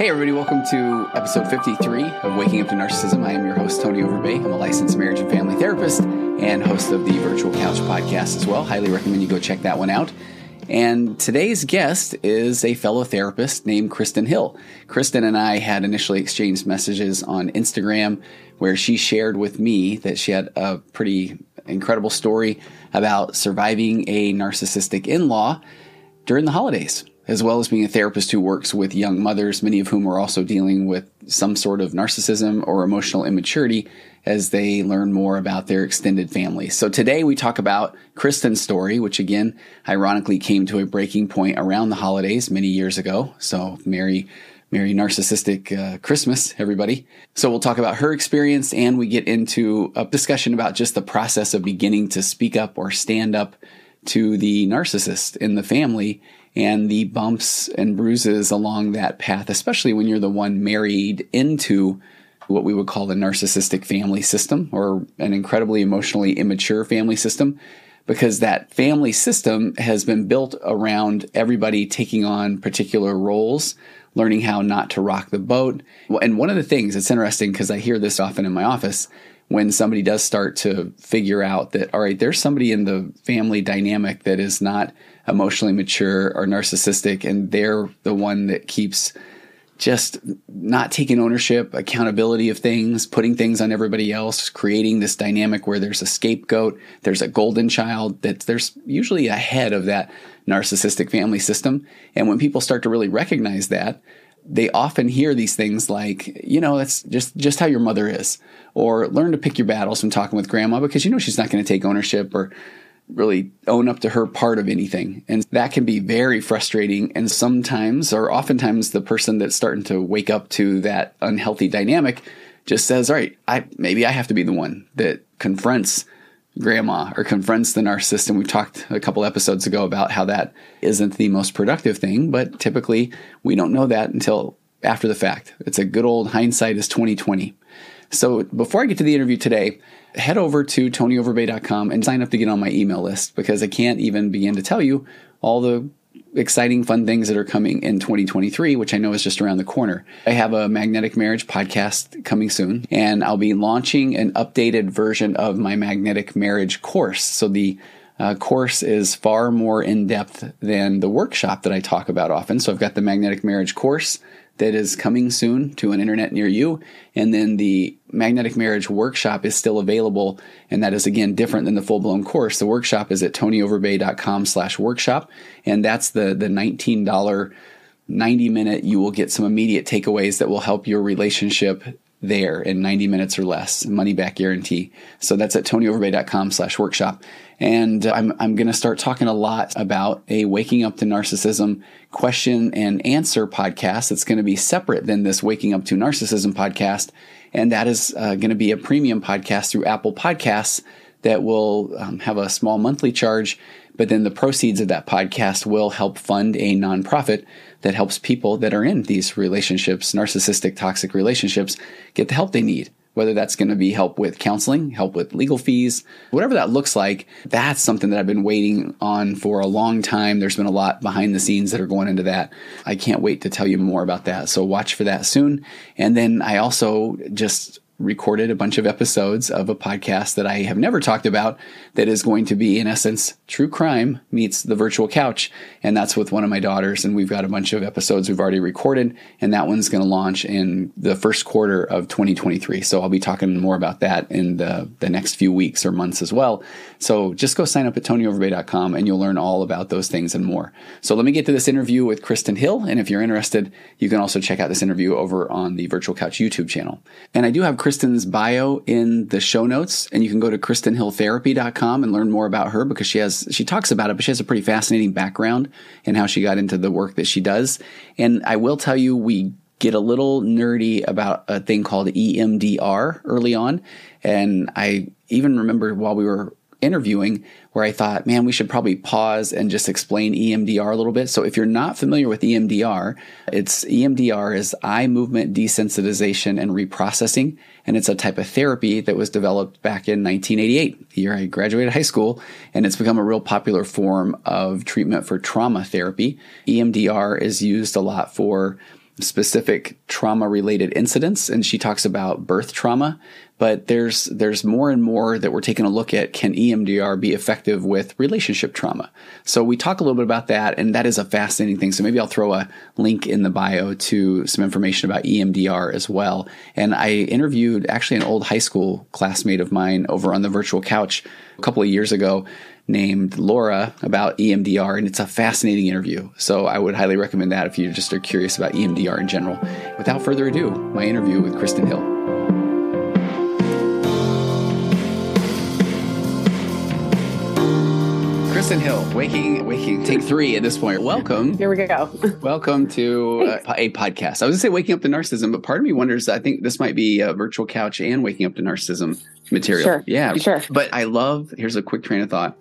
Hey, everybody, welcome to episode 53 of Waking Up to Narcissism. I am your host, Tony Overbay. I'm a licensed marriage and family therapist and host of the Virtual Couch podcast as well. Highly recommend you go check that one out. And today's guest is a fellow therapist named Kristen Hill. Kristen and I had initially exchanged messages on Instagram where she shared with me that she had a pretty incredible story about surviving a narcissistic in law during the holidays, as well as being a therapist who works with young mothers, many of whom are also dealing with some sort of narcissism or emotional immaturity as they learn more about their extended family. So today we talk about Kristen's story, which again, ironically came to a breaking point around the holidays many years ago. So Merry, Merry narcissistic uh, Christmas, everybody. So we'll talk about her experience and we get into a discussion about just the process of beginning to speak up or stand up to the narcissist in the family and the bumps and bruises along that path, especially when you're the one married into what we would call the narcissistic family system or an incredibly emotionally immature family system because that family system has been built around everybody taking on particular roles, learning how not to rock the boat. And one of the things that's interesting because I hear this often in my office when somebody does start to figure out that, all right, there's somebody in the family dynamic that is not emotionally mature or narcissistic, and they're the one that keeps just not taking ownership, accountability of things, putting things on everybody else, creating this dynamic where there's a scapegoat, there's a golden child that there's usually a head of that narcissistic family system. And when people start to really recognize that, they often hear these things like, you know, that's just just how your mother is, or learn to pick your battles from talking with grandma because you know she's not going to take ownership or really own up to her part of anything. And that can be very frustrating. And sometimes, or oftentimes, the person that's starting to wake up to that unhealthy dynamic just says, all right, I, maybe I have to be the one that confronts grandma or confronts the narcissist. And we talked a couple episodes ago about how that isn't the most productive thing, but typically we don't know that until after the fact. It's a good old hindsight is 2020. So before I get to the interview today, head over to tonyoverbay.com and sign up to get on my email list because I can't even begin to tell you all the exciting, fun things that are coming in 2023, which I know is just around the corner. I have a magnetic marriage podcast coming soon, and I'll be launching an updated version of my magnetic marriage course. So the uh, course is far more in depth than the workshop that I talk about often. So I've got the magnetic marriage course that is coming soon to an internet near you. And then the magnetic marriage workshop is still available. And that is again different than the full blown course. The workshop is at tonyoverbay.com slash workshop. And that's the, the $19 90 minute, you will get some immediate takeaways that will help your relationship there in 90 minutes or less, money back guarantee. So that's at tonyoverbay.com slash workshop. And I'm, I'm going to start talking a lot about a waking up to narcissism question and answer podcast. that's going to be separate than this waking up to narcissism podcast. And that is uh, going to be a premium podcast through Apple Podcasts that will um, have a small monthly charge. But then the proceeds of that podcast will help fund a nonprofit that helps people that are in these relationships, narcissistic, toxic relationships, get the help they need. Whether that's going to be help with counseling, help with legal fees, whatever that looks like, that's something that I've been waiting on for a long time. There's been a lot behind the scenes that are going into that. I can't wait to tell you more about that. So watch for that soon. And then I also just recorded a bunch of episodes of a podcast that I have never talked about that is going to be, in essence, true crime meets the virtual couch. And that's with one of my daughters. And we've got a bunch of episodes we've already recorded. And that one's going to launch in the first quarter of 2023. So I'll be talking more about that in the, the next few weeks or months as well. So just go sign up at tonyoverbay.com and you'll learn all about those things and more. So let me get to this interview with Kristen Hill. And if you're interested, you can also check out this interview over on the Virtual Couch YouTube channel. And I do have Kristen's bio in the show notes, and you can go to KristenHillTherapy.com and learn more about her because she has she talks about it, but she has a pretty fascinating background and how she got into the work that she does. And I will tell you, we get a little nerdy about a thing called EMDR early on. And I even remember while we were interviewing where I thought, man, we should probably pause and just explain EMDR a little bit. So if you're not familiar with EMDR, it's EMDR is eye movement desensitization and reprocessing. And it's a type of therapy that was developed back in 1988, the year I graduated high school. And it's become a real popular form of treatment for trauma therapy. EMDR is used a lot for specific trauma related incidents and she talks about birth trauma but there's there's more and more that we're taking a look at can EMDR be effective with relationship trauma? So we talk a little bit about that and that is a fascinating thing. So maybe I'll throw a link in the bio to some information about EMDR as well. And I interviewed actually an old high school classmate of mine over on the virtual couch a couple of years ago named Laura about EMDR, and it's a fascinating interview. So I would highly recommend that if you just are curious about EMDR in general. Without further ado, my interview with Kristen Hill. Kristen Hill, waking, waking, take three at this point. Welcome. Here we go. welcome to uh, a podcast. I was going to say waking up to narcissism, but part of me wonders. I think this might be a virtual couch and waking up to narcissism material. Sure. Yeah, sure. But I love. Here's a quick train of thought.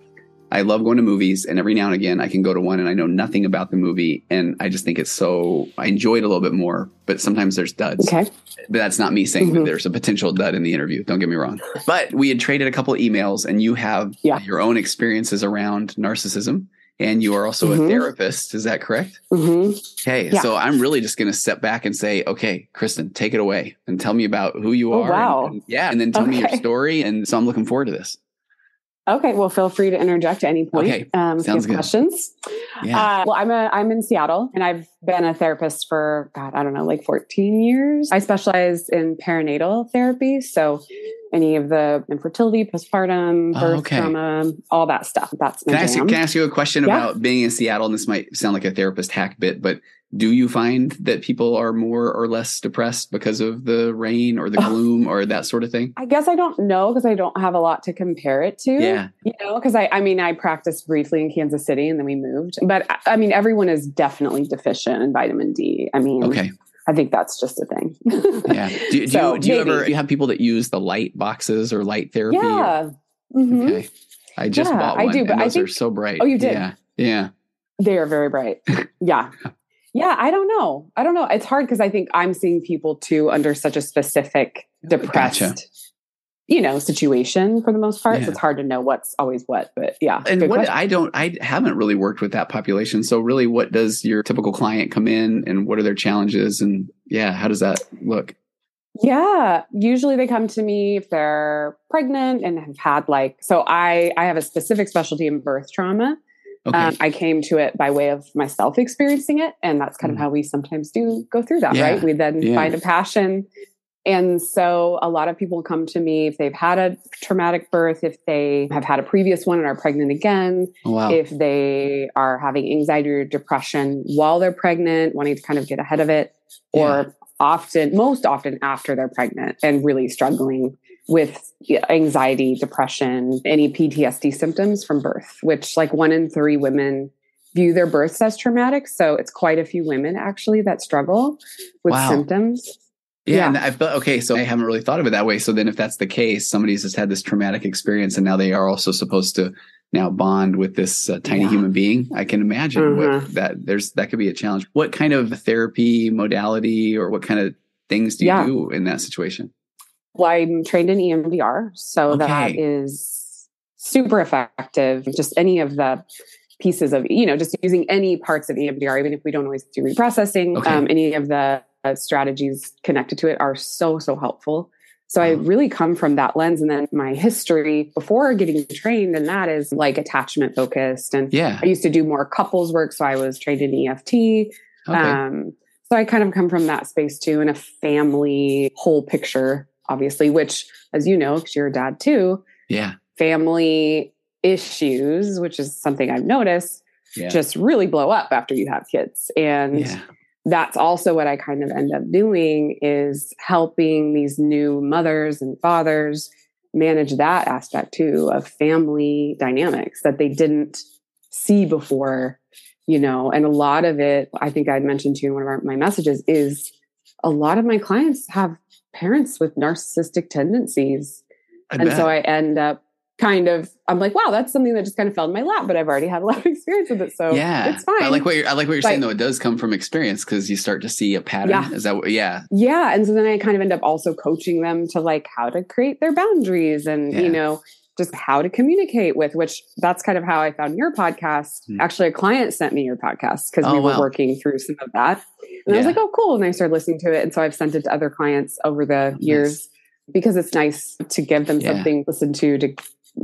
I love going to movies, and every now and again I can go to one and I know nothing about the movie, and I just think it's so. I enjoy it a little bit more, but sometimes there's duds. Okay. But that's not me saying Mhm. there's a potential dud in the interview. Don't get me wrong. But we had traded a couple of emails, and you have Yeah. your own experiences around narcissism, and you are also a Mhm. therapist. Is that correct? hmm Okay, Yeah. so I'm really just going to step back and say, okay, Kristen, take it away and tell me about who you Oh, are. wow. and- and- yeah, and then tell me your story. And so I'm looking forward to this. Okay. Well, feel free to interject at any point. Okay. Um, if you Sounds have good. questions. Yeah. Uh, well, I'm a I'm in Seattle, and I've been a therapist for God, I don't know, like 14 years. I specialize in perinatal therapy, so any of the infertility, postpartum, Oh, birth okay. trauma, all that stuff. That's my Can I, ask you, can I ask you a question Yeah. about being in Seattle? And this might sound like a therapist hack bit, but do you find that people are more or less depressed because of the rain or the gloom or that sort of thing? I guess I don't know because I don't have a lot to compare it to. Yeah. You know, because I, I mean, I practiced briefly in Kansas City and then we moved. But I mean, everyone is definitely deficient in vitamin D. I mean, Okay. I think that's just a thing. Yeah. Do, do, So, you, do you ever do you have people that use the light boxes or light therapy? or- Yeah. Mhm. Okay. I just Yeah, bought I do, but and I those are so bright. Oh, you did? Yeah. Yeah. They are very bright. Yeah. Yeah. I don't know. I don't know. It's hard because I think I'm seeing people too under such a specific depressed, Gotcha. You know, situation for the most part. Yeah. So it's hard to know what's always what. But yeah. And what question. I don't, I haven't really worked with that population. So really, what does your typical client come in, and what are their challenges, and yeah, how does that look? Yeah, usually they come to me if they're pregnant and have had like so I I have a specific specialty in birth trauma. Okay, Um, I came to it by way of myself experiencing it, and that's kind of Mm. how we sometimes do go through that, Yeah, right? We then yeah. find a passion, and so a lot of people come to me if they've had a traumatic birth, if they have had a previous one and are pregnant again, Oh, wow, if they are having anxiety or depression while they're pregnant, wanting to kind of get ahead of it, or often, most often after they're pregnant and really struggling with anxiety, depression, any PTSD symptoms from birth, which like one in three women view their births as traumatic. So it's quite a few women actually that struggle with Wow. symptoms. Yeah. yeah. And I felt okay. So I haven't really thought of it that way. So then, if that's the case, somebody's just had this traumatic experience, and now they are also supposed to now bond with this uh, tiny Yeah. human being. I can imagine Mhm. what that there's that could be a challenge. What kind of therapy modality or what kind of things do you Yeah. do in that situation? Well, I'm trained in EMDR, so that Okay. is super effective. Just any of the pieces of, you know, just using any parts of EMDR, even if we don't always do reprocessing, Okay. um, any of the strategies connected to it are so, so helpful. So I really come from that lens. And then my history before getting trained and that is like attachment focused. And Yeah. I used to do more couples work. So I was trained in EFT. Okay. Um, so I kind of come from that space too, in a family whole picture, obviously, which, as you know, because you're a dad too, yeah. family issues, which is something I've noticed, Yeah. just really blow up after you have kids. And yeah. That's also what I kind of end up doing is helping these new mothers and fathers manage that aspect too of family dynamics that they didn't see before, you know, and a lot of it, I think I'd mentioned to you in one of our, my messages is a lot of my clients have parents with narcissistic tendencies. I and bet. so I end up kind of I'm like, wow, that's something that just kind of fell in my lap, but I've already had a lot of experience with it. So yeah, it's fine. I like what you're. I like what you're saying though. It does come from experience because you start to see a pattern. Yeah. Is that what? Yeah. yeah. And so then I kind of end up also coaching them to like how to create their boundaries and, Yeah. you know, just how to communicate with, which that's kind of how I found your podcast. Hmm. Actually, a client sent me your podcast because Oh, we were wow. working through some of that. And I was like, oh, cool. And I started listening to it. And so I've sent it to other clients over the years because it's nice to give them Yeah. something to listen to, to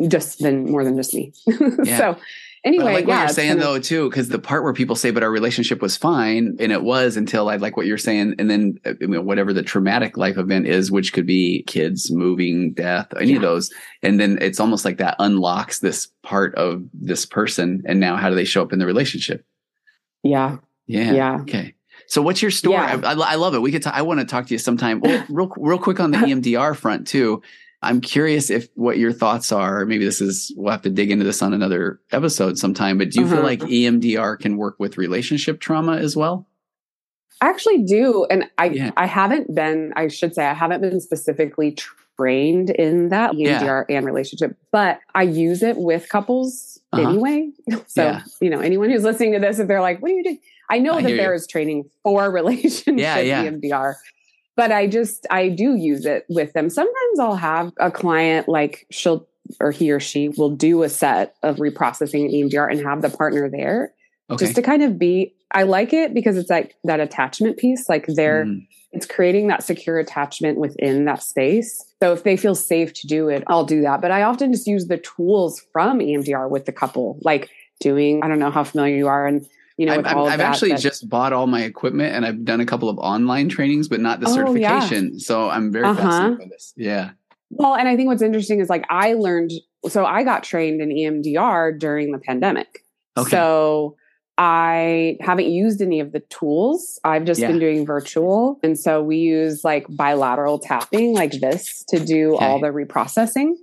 just than more than just me. Yeah. so anyway, But I like yeah, what you're saying kind of- though too, because the part where people say, "But our relationship was fine," and it was until I like what you're saying, and then uh, you know, whatever the traumatic life event is, which could be kids moving, death, any of those, and then it's almost like that unlocks this part of this person, and now how do they show up in the relationship? yeah, Yeah. yeah. Okay. So what's your story? Yeah. I, I, love it. We could. Talk, I want to talk to you sometime. Well, real, real quick on the EMDR front too. I'm curious if what your thoughts are. Maybe this is we'll have to dig into this on another episode sometime. But do you feel Uh-huh. like EMDR can work with relationship trauma as well? I actually do. And I, Yeah. I haven't been, I should say, I haven't been specifically trained in that Yeah. EMDR and relationship, but I use it with couples Uh-huh. anyway. So, Yeah. you know, anyone who's listening to this, if they're like, what are you doing? I know I that there you. is training for relationship Yeah, yeah. EMDR, but I just, I do use it with them. Sometimes I'll have a client like she'll, or he or she will do a set of reprocessing EMDR and have the partner there Okay. just to kind of be i like it because it's like that attachment piece like they're Mm, it's creating that secure attachment within that space so if they feel safe to do it i'll do that but i often just use the tools from emdr with the couple like doing i don't know how familiar you are and you know I've, with all I've that, actually that- just bought all my equipment and I've done a couple of online trainings, but not the Oh, yeah. certification. So I'm very Uh-huh. fascinated by this. Yeah. well and i think what's interesting is like i learned so i got trained in emdr during the pandemic Okay. So I haven't used any of the tools. I've just Yeah. been doing virtual. And so we use like bilateral tapping like this to do all the reprocessing.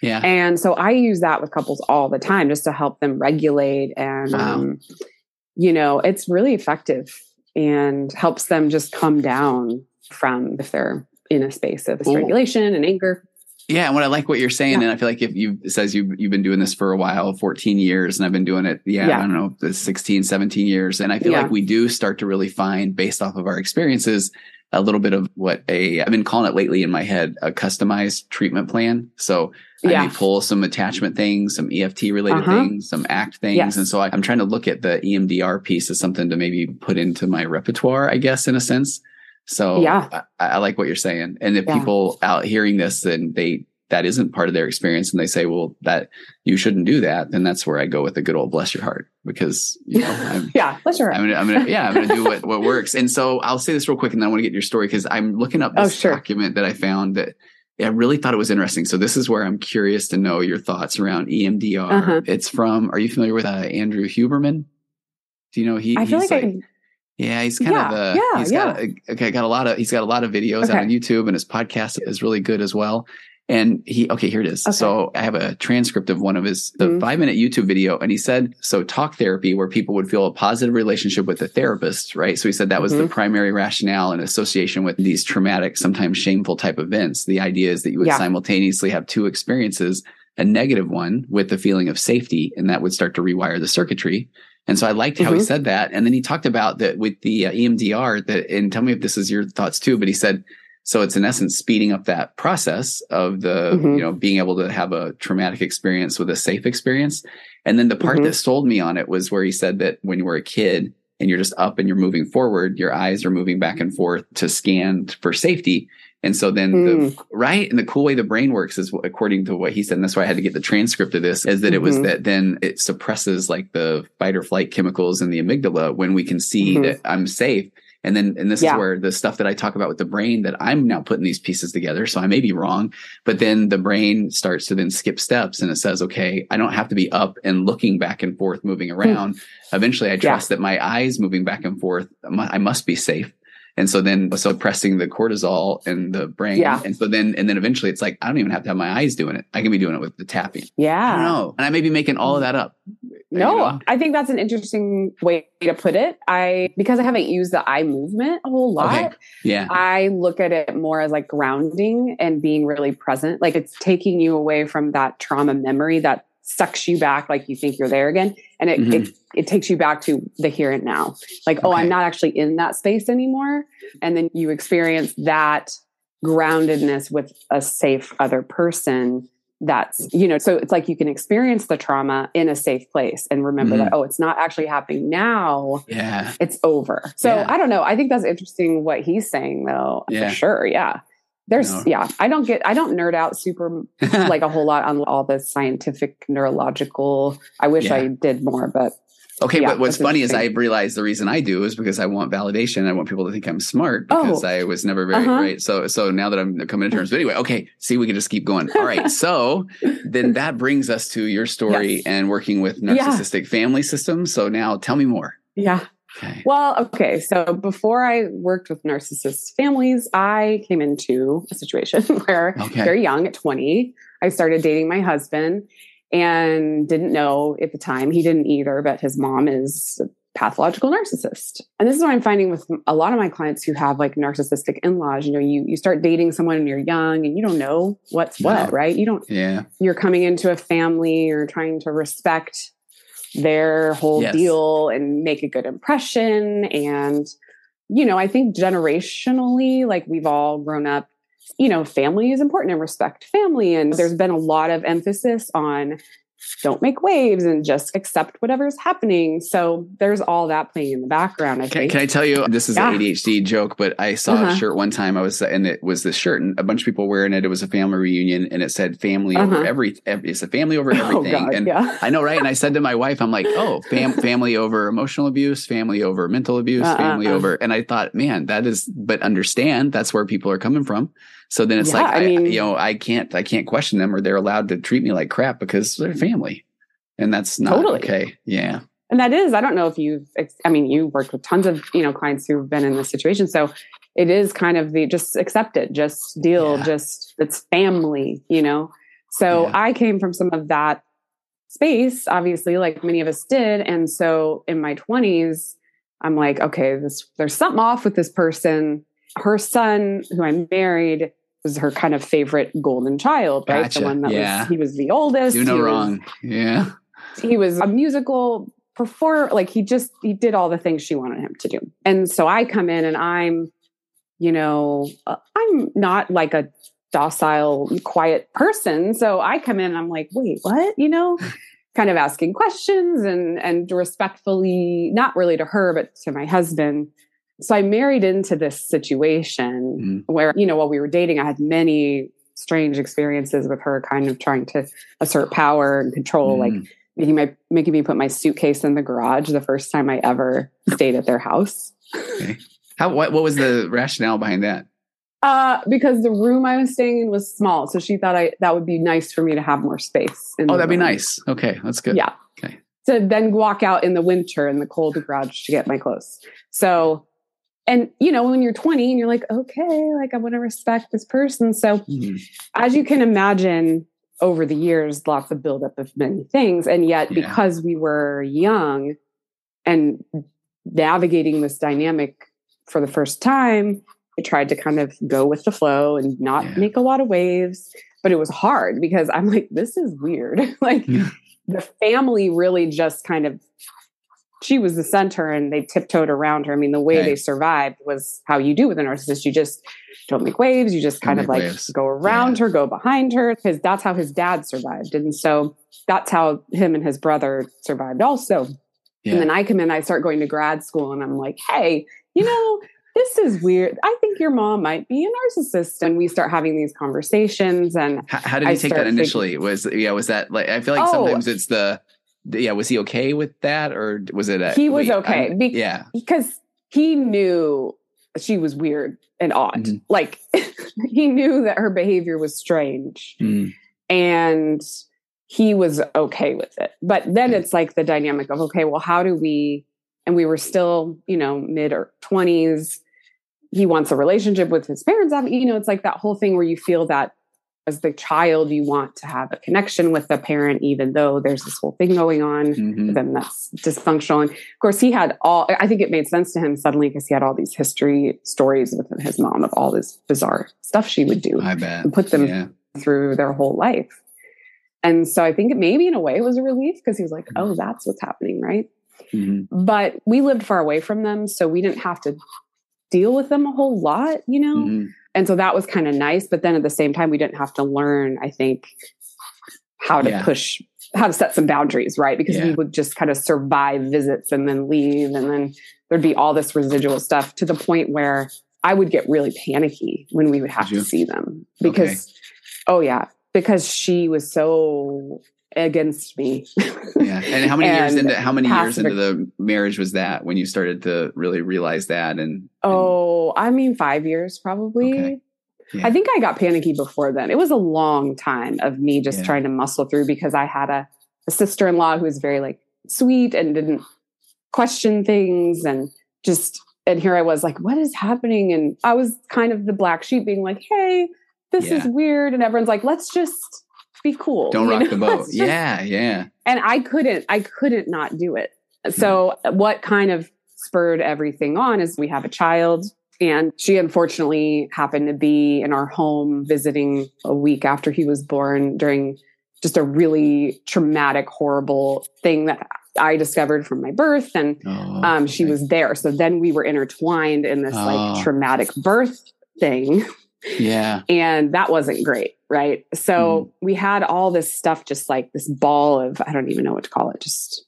Yeah. And so I use that with couples all the time just to help them regulate. And, Wow. um, you know, it's really effective and helps them just come down from if they're in a space of dysregulation and anger. Yeah, and what I like what you're saying, Yeah. and I feel like if you says you you've been doing this for a while, 14 years, and I've been doing it, yeah, Yeah. I don't know, the 16, 17 years, and I feel Yeah. like we do start to really find, based off of our experiences, a little bit of what a I've been calling it lately in my head a customized treatment plan. So I Yeah. may pull some attachment things, some EFT related Uh-huh. things, some ACT things, Yes. and so I, I'm trying to look at the EMDR piece as something to maybe put into my repertoire, I guess, in a sense. So Yeah. I, I like what you're saying, and if Yeah. people out hearing this and they that isn't part of their experience and they say well that you shouldn't do that then that's where i go with the good old bless your heart because you know i'm Yeah, for sure. I'm gonna, I'm gonna, yeah, I'm gonna do what, what works. And so I'll say this real quick, and then I want to get your story because I'm looking up Oh, this sure. document that I found that I really thought it was interesting. So this is where I'm curious to know your thoughts around EMDR. Uh-huh. It's from. Are you familiar with uh, Andrew Huberman? Do you know he? I feel he's like, I, yeah, he's kind Yeah, of a, yeah, he's got a, okay, got a lot of he's got a lot of videos Okay. out on YouTube and his podcast is really good as well. And he okay, here it is. Okay. So I have a transcript of one of his the Mhm. five minute YouTube video, and he said so talk therapy where people would feel a positive relationship with the therapist, right? So he said that was the Mhm. primary rationale in association with these traumatic, sometimes shameful type events. The idea is that you would Yeah. simultaneously have two experiences, a negative one with the feeling of safety, and that would start to rewire the circuitry. And so I liked how he Mhm. said that. And then he talked about that with the uh, EMDR that, and tell me if this is your thoughts too, but he said, so it's in essence speeding up that process of the, Mhm. you know, being able to have a traumatic experience with a safe experience. And then the part Mhm. that sold me on it was where he said that when you were a kid and you're just up and you're moving forward, your eyes are moving back and forth to scan for safety. And so then the Mm. right and the cool way the brain works is according to what he said. And that's why I had to get the transcript of this is that it was Mhm. that then it suppresses like the fight or flight chemicals in the amygdala when we can see Mhm. that I'm safe. And then, and this Yeah. is where the stuff that I talk about with the brain that I'm now putting these pieces together. So I may be wrong, but then the brain starts to then skip steps and it says, okay, I don't have to be up and looking back and forth, moving hmm. around. Eventually I trust that my eyes moving back and forth, I must be safe. And so then so pressing the cortisol in the brain. Yeah. And so then, and then eventually it's like, I don't even have to have my eyes doing it. I can be doing it with the tapping. Yeah. I don't yeah. know. And I may be making all of that up. No, you know? I think that's an interesting way to put it. I because I haven't used the eye movement a whole lot. Okay. Yeah. I look at it more as like grounding and being really present. Like it's taking you away from that trauma memory that sucks you back like you think you're there again and it Mhm. it, it takes you back to the here and now like oh i'm not actually in that space anymore and then you experience that groundedness with a safe other person that's you know so it's like you can experience the trauma in a safe place and remember Mhm. that oh it's not actually happening now Yeah. it's over so Yeah. i don't know i think that's interesting what he's saying though Yeah. for sure yeah there's No. yeah i don't get i don't nerd out super like a whole lot on all the scientific neurological i wish Yeah. i did more but Okay, Yeah, but what's funny is. I've realized the reason I do is because I want validation. I want people to think I'm smart Oh. because I was never very Uh-huh. right. So so now that I'm coming to terms. But anyway, okay, see, we can just keep going. All right. So then that brings us to your story Yes. and working with Yeah. narcissistic family systems. So now tell me more. yeah Okay. well okay so before i worked with narcissist families i came into a situation where Okay. very young at 20 i started dating my husband and didn't know at the time he didn't either but his mom is a pathological narcissist and this is what i'm finding with a lot of my clients who have like narcissistic in-laws you know you you start dating someone and you're young and you don't know what's No. what right you don't Yeah. you're coming into a family you're trying to respect their whole Yes. deal and make a good impression and you know i think generationally like we've all grown up you know family is important and respect family and there's been a lot of emphasis on don't make waves and just accept whatever's happening so there's all that playing in the background i Can, think can I tell you this is Yeah. an ADHD joke, but I saw a Uh-huh. shirt one time. I was and it was this shirt and a bunch of people wearing it. It was a family reunion and it said family over Uh-huh. every, every it's a family over oh everything. god and yeah I know, right? And I said to my wife, I'm like, oh, fam- family over emotional abuse, family over mental abuse, Uh, uh, family uh. over. And I thought, man, that is, but understand that's where people are coming from. So then it's Yeah, like, I I, mean- you know, I can't, I can't question them or they're allowed to treat me like crap because they're family. And that's not Totally. okay. Yeah. and that is i don't know if you've i mean you worked with tons of you know clients who've been in this situation so it is kind of the just accept it just deal Yeah. just it's family you know so Yeah. i came from some of that space obviously like many of us did and so in my 20s i'm like okay this there's something off with this person her son who i married was her kind of favorite golden child right Gotcha. the one that Yeah. was he was the oldest Do no he was- wrong. Yeah. he was a musical performer like he just he did all the things she wanted him to do and so i come in and i'm you know uh, i'm not like a docile quiet person so i come in and i'm like wait what you know kind of asking questions and and respectfully not really to her but to my husband so i married into this situation Mhm. where you know while we were dating i had many strange experiences with her kind of trying to assert power and control like Mm. making my making me put my suitcase in the garage the first time I ever stayed at their house. How, what, what was the rationale behind that? Uh, because the room I was staying in was small, so she thought I that would be nice for me to have more space. in Oh, that'd be nice. Okay. That's good. Yeah. Okay. To then walk out in the winter in the cold garage to get my clothes. So, and you know, when you're 20 and you're like, okay, like I want to respect this person. So, Mhm. as you can imagine, over the years, lots of buildup of many things. And yet, Yeah. because we were young and navigating this dynamic for the first time, I tried to kind of go with the flow and not Yeah. make a lot of waves. But it was hard because I'm like, this is weird. like, Yeah. the family really just kind of she was the center and they tiptoed around her. I mean, the way they survived was how you do with a narcissist. You just don't make waves. You just Don't kind of like waves. go around Yeah. her, go behind her, because that's how his dad survived. And so that's how him and his brother survived also. Yeah. And then I come in, I start going to grad school, and I'm like, hey, you know, this is weird. I think your mom might be a narcissist. And we start having these conversations. And How, how did I he take that initially? Was yeah, was that like I feel like Oh. sometimes it's the yeah, was he okay with that or was it a He was wait, okay, be- yeah. because he knew she was weird and odd. Mhm. Like he knew that her behavior was strange Mm, and he was okay with it. But then Okay. it's like the dynamic of, okay, well, how do we, and we were still, you know, mid or 20s. He wants a relationship with his parents. You know, it's like that whole thing where you feel that as the child, you want to have a connection with the parent, even though there's this whole thing going on Mhm. with them that's dysfunctional. And of course, he had all, I think it made sense to him suddenly because he had all these history stories with his mom of all this bizarre stuff she would do I bet. and put them Yeah. through their whole life. And so I think it maybe in a way it was a relief because he was like, oh, that's what's happening, right? Mhm. But we lived far away from them. So we didn't have to deal with them a whole lot, you know? Mhm. And so that was kind of nice. But then at the same time, we didn't have to learn, I think, how to Yeah. push, how to set some boundaries, right? Because we would just kind of survive visits and then leave. And then there'd be all this residual stuff to the point where I would get really panicky when we would have to see them because, oh, yeah, because she was so against me. Yeah. And how many years into how many years into the marriage was that when you started to really realize that and oh, I mean, five years probably. Okay. Yeah. I think I got panicky before then. It was a long time of me just Yeah. trying to muscle through because I had a, a sister in law who was very like sweet and didn't question things and just, and here I was like, what is happening? And I was kind of the black sheep being like, hey, this is weird. And everyone's like, let's just be cool. don't rock know? the boat. Just- Yeah, yeah. and I couldn't, I couldn't not do it. So what kind of spurred everything on is we have a child and she unfortunately happened to be in our home visiting a week after he was born during just a really traumatic, horrible thing that I discovered from my birth. And Oh, um, she was there. So then we were intertwined in this Oh. like traumatic birth thing Yeah. and that wasn't great right so Mm-hmm. we had all this stuff just like this ball of i don't even know what to call it just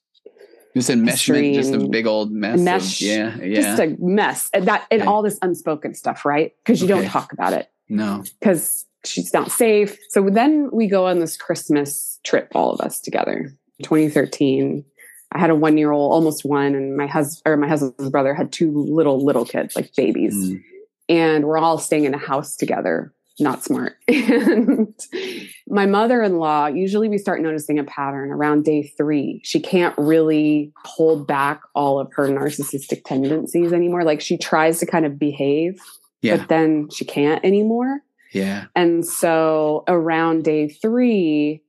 Just enmeshment, just a big old mess. of- yeah, yeah. just a mess and that and Okay. all this unspoken stuff right because you Okay. don't talk about it no. because she's not safe so then we go on this christmas trip all of us together 2013 i had a one year old almost one and my husband or my husband's brother had two little little kids like babies Mm. and we're all staying in a house together. Not smart. and my mother in law, usually we start noticing a pattern around day three. She can't really hold back all of her narcissistic tendencies anymore. Like she tries to kind of behave, Yeah. but then she can't anymore. Yeah. And so around day three,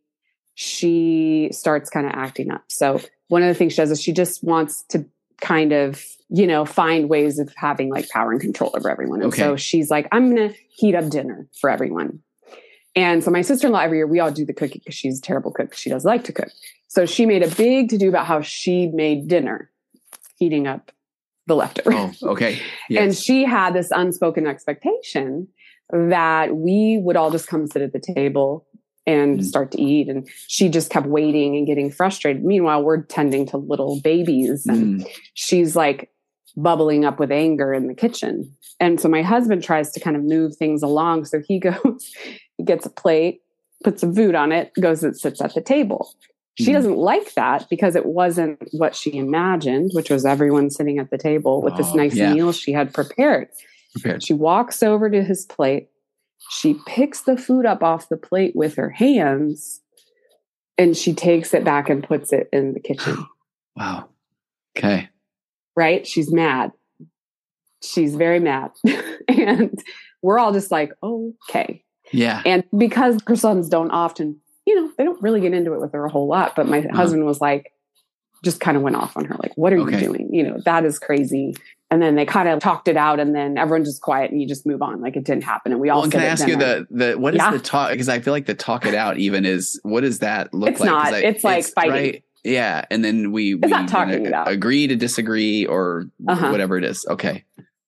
she starts kind of acting up. So one of the things she does is she just wants to kind of, you know, find ways of having like power and control over everyone. And Okay. so she's like, I'm going to heat up dinner for everyone. And so my sister in law, every year, we all do the cooking because she's a terrible cook. She does like to cook. So she made a big to do about how she made dinner, heating up the leftovers. Oh, okay. And she had this unspoken expectation that we would all just come sit at the table and Mm. start to eat. And she just kept waiting and getting frustrated. Meanwhile, we're tending to little babies and Mm. she's like bubbling up with anger in the kitchen. And so my husband tries to kind of move things along. So he goes, he gets a plate, puts some food on it, goes and sits at the table. She Mhm. doesn't like that because it wasn't what she imagined, which was everyone sitting at the table with this Oh, nice yeah. meal she had prepared. Prepared. She walks over to his plate. She picks the food up off the plate with her hands and she takes it back and puts it in the kitchen. Wow. Okay. right? She's mad. She's very mad. and we're all just like, okay. Yeah. And because her sons don't often, you know, they don't really get into it with her a whole lot. But my uh-huh. husband was like, just kind of went off on her, like, what are Okay. you doing? You know, that is crazy. And then they kind of talked it out, and then everyone's just quiet, and you just move on, like it didn't happen. And we all Well, can I ask you the the what is Yeah. the talk? Because I feel like the talk it out even is what does that look like It's like? not. I- It's like fighting. Yeah, and then we we not talking kinda it out. agree to disagree or Uh-huh. whatever it is. Okay.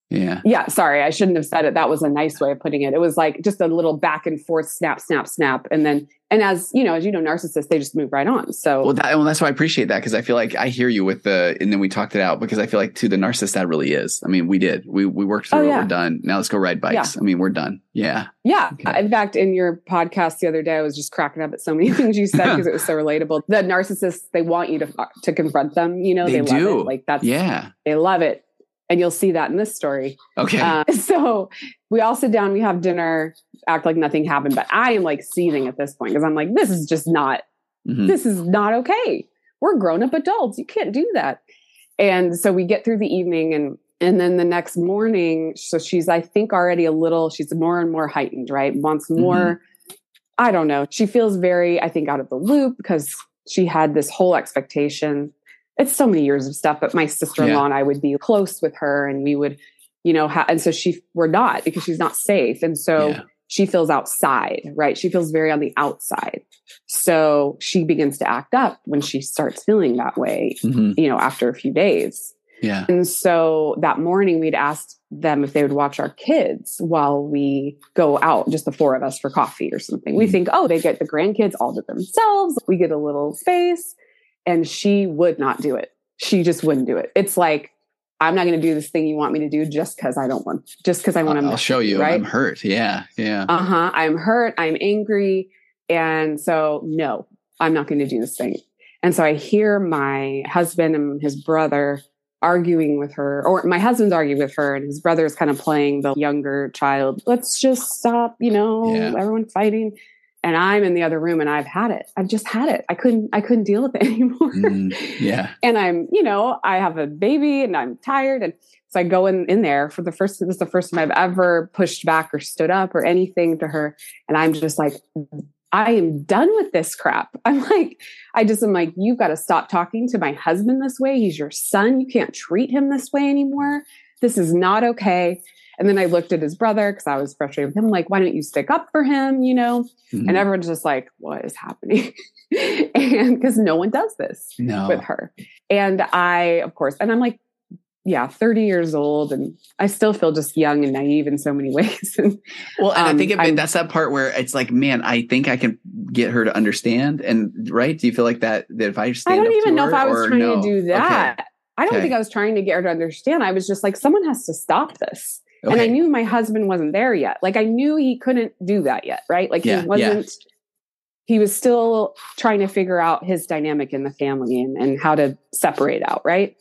Yeah. Yeah, sorry, I shouldn't have said it. That was a nice way of putting it. It was like just a little back and forth, snap, snap, snap, and then and as you know, as you know, narcissists they just move right on. So Well, that, well, that's why I appreciate that because I feel like I hear you with the, and then we talked it out because I feel like to the narcissist that really is. I mean, we did, we we worked through Oh, it. We're done. Now let's go ride bikes. I mean, we're done. Yeah. Yeah. Okay. In fact, in your podcast the other day, I was just cracking up at so many things you said because it was so relatable. The narcissists, they want you to uh, to confront them. You know, They they, do. love it. Like that's Yeah. they love it, and you'll see that in this story. Okay. Uh, so we all sit down, we have dinner, act like nothing happened, but I am like seething at this point because I'm like, this is just not Mhm. this is not okay. We're grown up adults. You can't do that. And so we get through the evening and and then the next morning, so she's I think already a little she's more and more heightened, right? Wants more I don't know. She feels very, I think, out of the loop because she had this whole expectation. It's so many years of stuff, but my sister in law Yeah. and I would be close with her and we would, you know, ha- and so she, we're not because she's not safe. And so Yeah. she feels outside, right? She feels very on the outside. So she begins to act up when she starts feeling that way, hmm you know, after a few days. Yeah. And so that morning we'd asked them if they would watch our kids while we go out, just the four of us for coffee or something. We Mhm. think, oh, they get the grandkids all to themselves. We get a little space. And she would not do it. She just wouldn't do it. It's like, I'm not going to do this thing you want me to do just because I don't want, just because I want to. I'll show you. right? I'm hurt. Yeah. Yeah. Uh huh. I'm hurt. I'm angry. And so, no, I'm not going to do this thing. And so I hear my husband and his brother arguing with her, or my husband's arguing with her, and his brother is kind of playing the younger child. Let's just stop, you know, Yeah. everyone fighting. And I'm in the other room and I've had it. I've just had it. I couldn't, I couldn't deal with it anymore. Mm, yeah. and I'm, you know, I have a baby and I'm tired. And so I go in, in there for the first, this is the first time I've ever pushed back or stood up or anything to her. And I'm just like, I am done with this crap. I'm like, I just am like, you've got to stop talking to my husband this way. He's your son. You can't treat him this way anymore. This is not okay. And then I looked at his brother because I was frustrated with him. Like, why don't you stick up for him? You know? Mhm. And everyone's just like, what is happening? and because no one does this no. with her. And I, of course, and I'm like, yeah, 30 years old, and I still feel just young and naive in so many ways. and Well, and I Um, think it, that's that part where it's like, man, I think I can get her to understand. And right, do you feel like that? That if I stand I don't up even know if I was trying no? to do Okay. that. I don't Okay. think I was trying to get her to understand. I was just like, someone has to stop this. And I knew my husband wasn't there yet. Like I knew he couldn't do that yet, right? Like Yeah, he wasn't. He was still trying to figure out his dynamic in the family and, and how to separate out, right?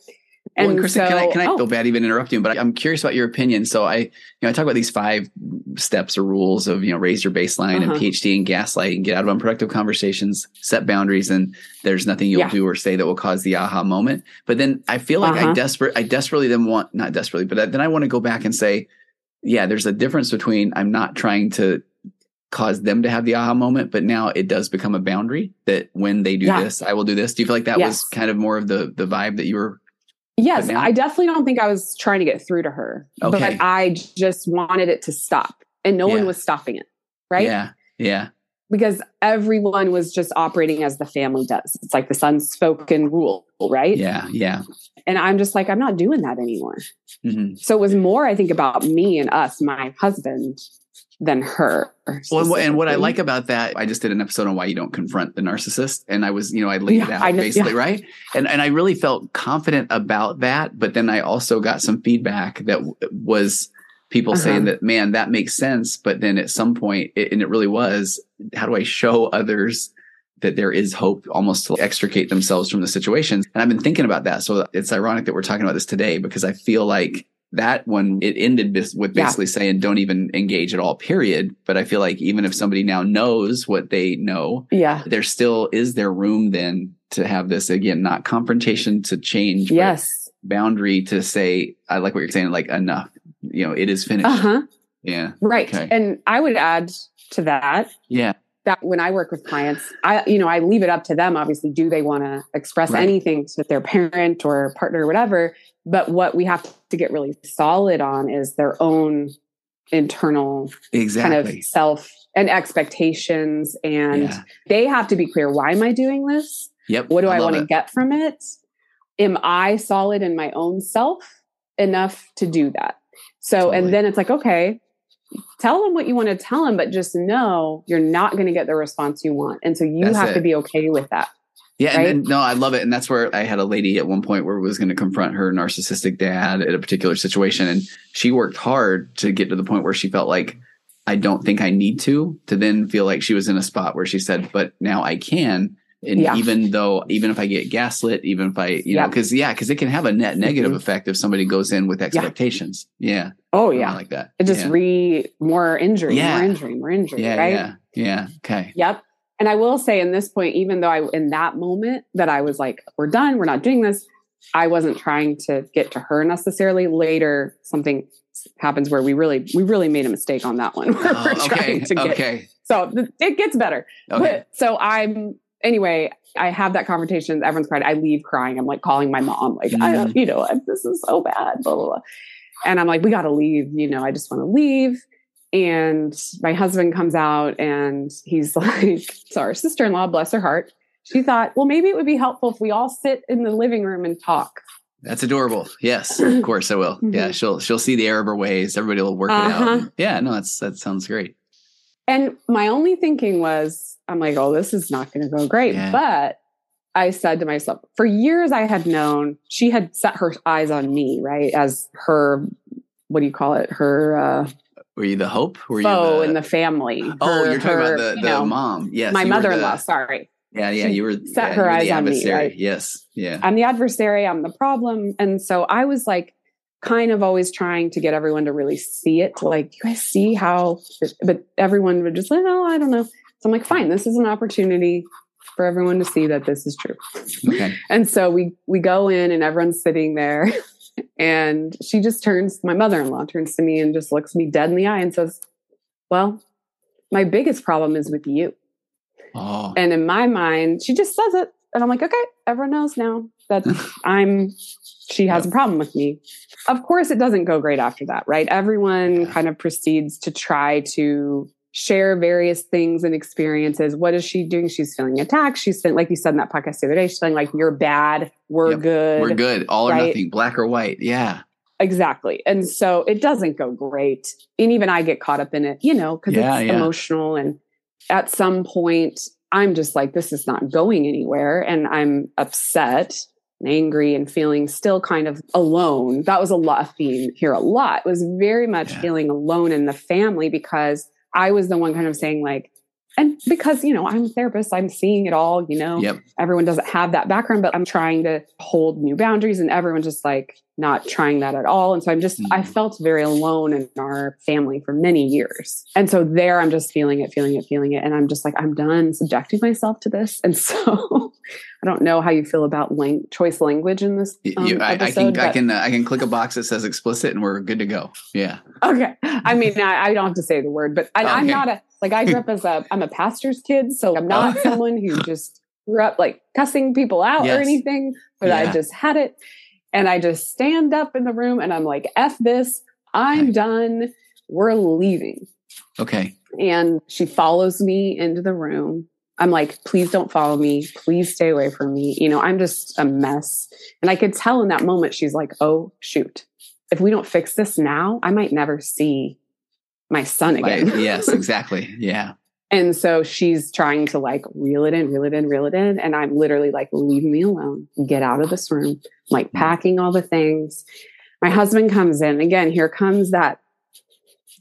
Well, and Kristen, can I, can I oh, feel bad even interrupting? But I'm curious about your opinion. So I, you know, I talk about these five steps or rules of, you know, raise your baseline and Uh-huh. PhD and gaslight and get out of unproductive conversations, set boundaries, and there's nothing you'll Yeah. do or say that will cause the aha moment. But then I feel like I Uh-huh. desperate, I desperately then want, not desperately, but then I want to go back and say, yeah, there's a difference between I'm not trying to cause them to have the aha moment, but now it does become a boundary that when they do Yeah. this, I will do this. Do you feel like that Yes. was kind of more of the the vibe that you were? Yes, now- I definitely don't think I was trying to get through to her. Okay. But I just wanted it to stop. And no Yeah. one was stopping it. Right. Yeah, yeah, Because everyone was just operating as the family does. It's like this unspoken rule, right? yeah, yeah. And I'm just like, I'm not doing that anymore. hmm So it was more, I think, about me and us, my husband, than her. Well, and what- I like about that, I just did an episode on why you don't confront the narcissist, and I was, you know, I laid it out know, basically, yeah. right? And and I really felt confident about that, but then I also got some feedback that w- was people Uh-huh. saying that, man, that makes sense, but then at some point, it, and it really was, how do I show others? That there is hope almost to extricate themselves from the situation. And I've been thinking about that. So it's ironic that we're talking about this today because I feel like that one it ended with Yeah. basically saying don't even engage at all period but i feel like even if somebody now knows what they know Yeah. there still is there room then to have this again not confrontation to change but Yes. boundary to say i like what you're saying like enough you know it is finished Uh huh. yeah Right. Okay. And I would add to that yeah that when I work with clients, I you know I leave it up to them. Obviously, do they want to express Right. anything to their parent or partner or whatever? But what we have to get really solid on is their own internal exactly kind of self and expectations, and yeah they have to be clear. Why am I doing this? yep What do I, love want to get from it? Am I solid in my own self enough to do that? So, Totally. and then it's like, okay, tell them what you want to tell them, but just know you're not going to get the response you want. And so you That's have it. to be okay with that. Yeah, right? and then, no, I love it, and that's where I had a lady at one point where was going to confront her narcissistic dad at a particular situation, and she worked hard to get to the point where she felt like I don't think I need to, to then feel like she was in a spot where she said, "But now I can." And Yeah. even though, even if I get gaslit, even if I, you know, because yeah, because it can have a net negative Mhm. effect if somebody goes in with expectations. Yeah, Oh, yeah. like that. it just yeah. re more injury, Yeah. more injury, more injury, yeah, right? yeah, yeah. Okay, Yep. And I will say in this point, even though I, in that moment that I was like, we're done, we're not doing this, I wasn't trying to get to her necessarily. Later, something happens where we really, we really made a mistake on that one. Where Oh, we're okay, trying to get okay. So th- it gets better. Okay. But, so I'm anyway. I have that confrontation. Everyone's crying. I leave crying. I'm like calling my mom, like, I, Mhm. you know, this is so bad. Blah blah blah. And I'm like, we got to leave. You know, I just want to leave. And my husband comes out and he's like, so our sister in law, bless her heart, she thought, well, maybe it would be helpful if we all sit in the living room and talk. That's adorable. Yes, of course I will. Yeah, Mhm. she'll she'll see the error of her ways. Everybody will work it Uh-huh. out. Yeah, no, that's that sounds great. And my only thinking was, I'm like, oh, this is not going to go great. Yeah. But I said to myself, for years I had known she had set her eyes on me, right? As her, what do you call it? Her uh, Were you the hope? Were foe you the, in the family. Oh, Her- you're talking her, about the, the know, mom. Yes. my mother in law, the- sorry. Yeah, yeah. You were set yeah, her eyes the on me, adversary. right? Yes. Yeah. I'm the adversary, I'm the problem. And so I was like, kind of always trying to get everyone to really see it. Like, you guys see how, but everyone would just like, oh, I don't know. So I'm like, fine, this is an opportunity for everyone to see that this is true. Okay. And so we we go in and everyone's sitting there and she just turns my mother-in-law turns to me and just looks me dead in the eye and says, "Well, my biggest problem is with you." Oh. And in my mind, she just says it and I'm like, "Okay, everyone knows now that I'm she has a problem with me." Of course it doesn't go great after that, right? Everyone Yeah. kind of proceeds to try to share various things and experiences. What is she doing? She's feeling attacked. She's feeling, like you said in that podcast the other day, she's feeling like you're bad, we're Yep, good. We're good. All or nothing. Black or white. Yeah. Exactly. And so it doesn't go great. And even I get caught up in it, you know, because Yeah, it's yeah. emotional. And at some point, I'm just like, this is not going anywhere. And I'm upset and angry and feeling still kind of alone. That was a lot a theme here a lot. It was very much Yeah. feeling alone in the family because I was the one kind of saying like, and because, you know, I'm a therapist, I'm seeing it all, you know, Yep. everyone doesn't have that background, but I'm trying to hold new boundaries and everyone's just like not trying that at all. And so I'm just, I Mhm. felt very alone in our family for many years. And so there I'm just feeling it, feeling it, feeling it. And I'm just like, I'm done subjecting myself to this. And so I don't know how you feel about lang- choice language in this. Um, you- I, I episode, can I can uh, I can click a box that says explicit and we're good to go. Yeah. Okay. I mean, I, I don't have to say the word, but I, I'm Okay. not a, like, I grew up as a, I'm a pastor's kid. So I'm not Oh. someone who just grew up like cussing people out Yes. or anything, but I just had it. And I just stand up in the room and I'm like, F this, I'm Okay. done. We're leaving. Okay. And she follows me into the room. I'm like, please don't follow me. Please stay away from me. You know, I'm just a mess. And I could tell in that moment, she's like, oh, shoot. If we don't fix this now, I might never see my son again. Like, yes, exactly. Yeah. and so she's trying to like reel it in, reel it in, reel it in. And I'm literally like, leave me alone. Get out of this room. I'm like mm. packing all the things. My husband comes in. Again, here comes that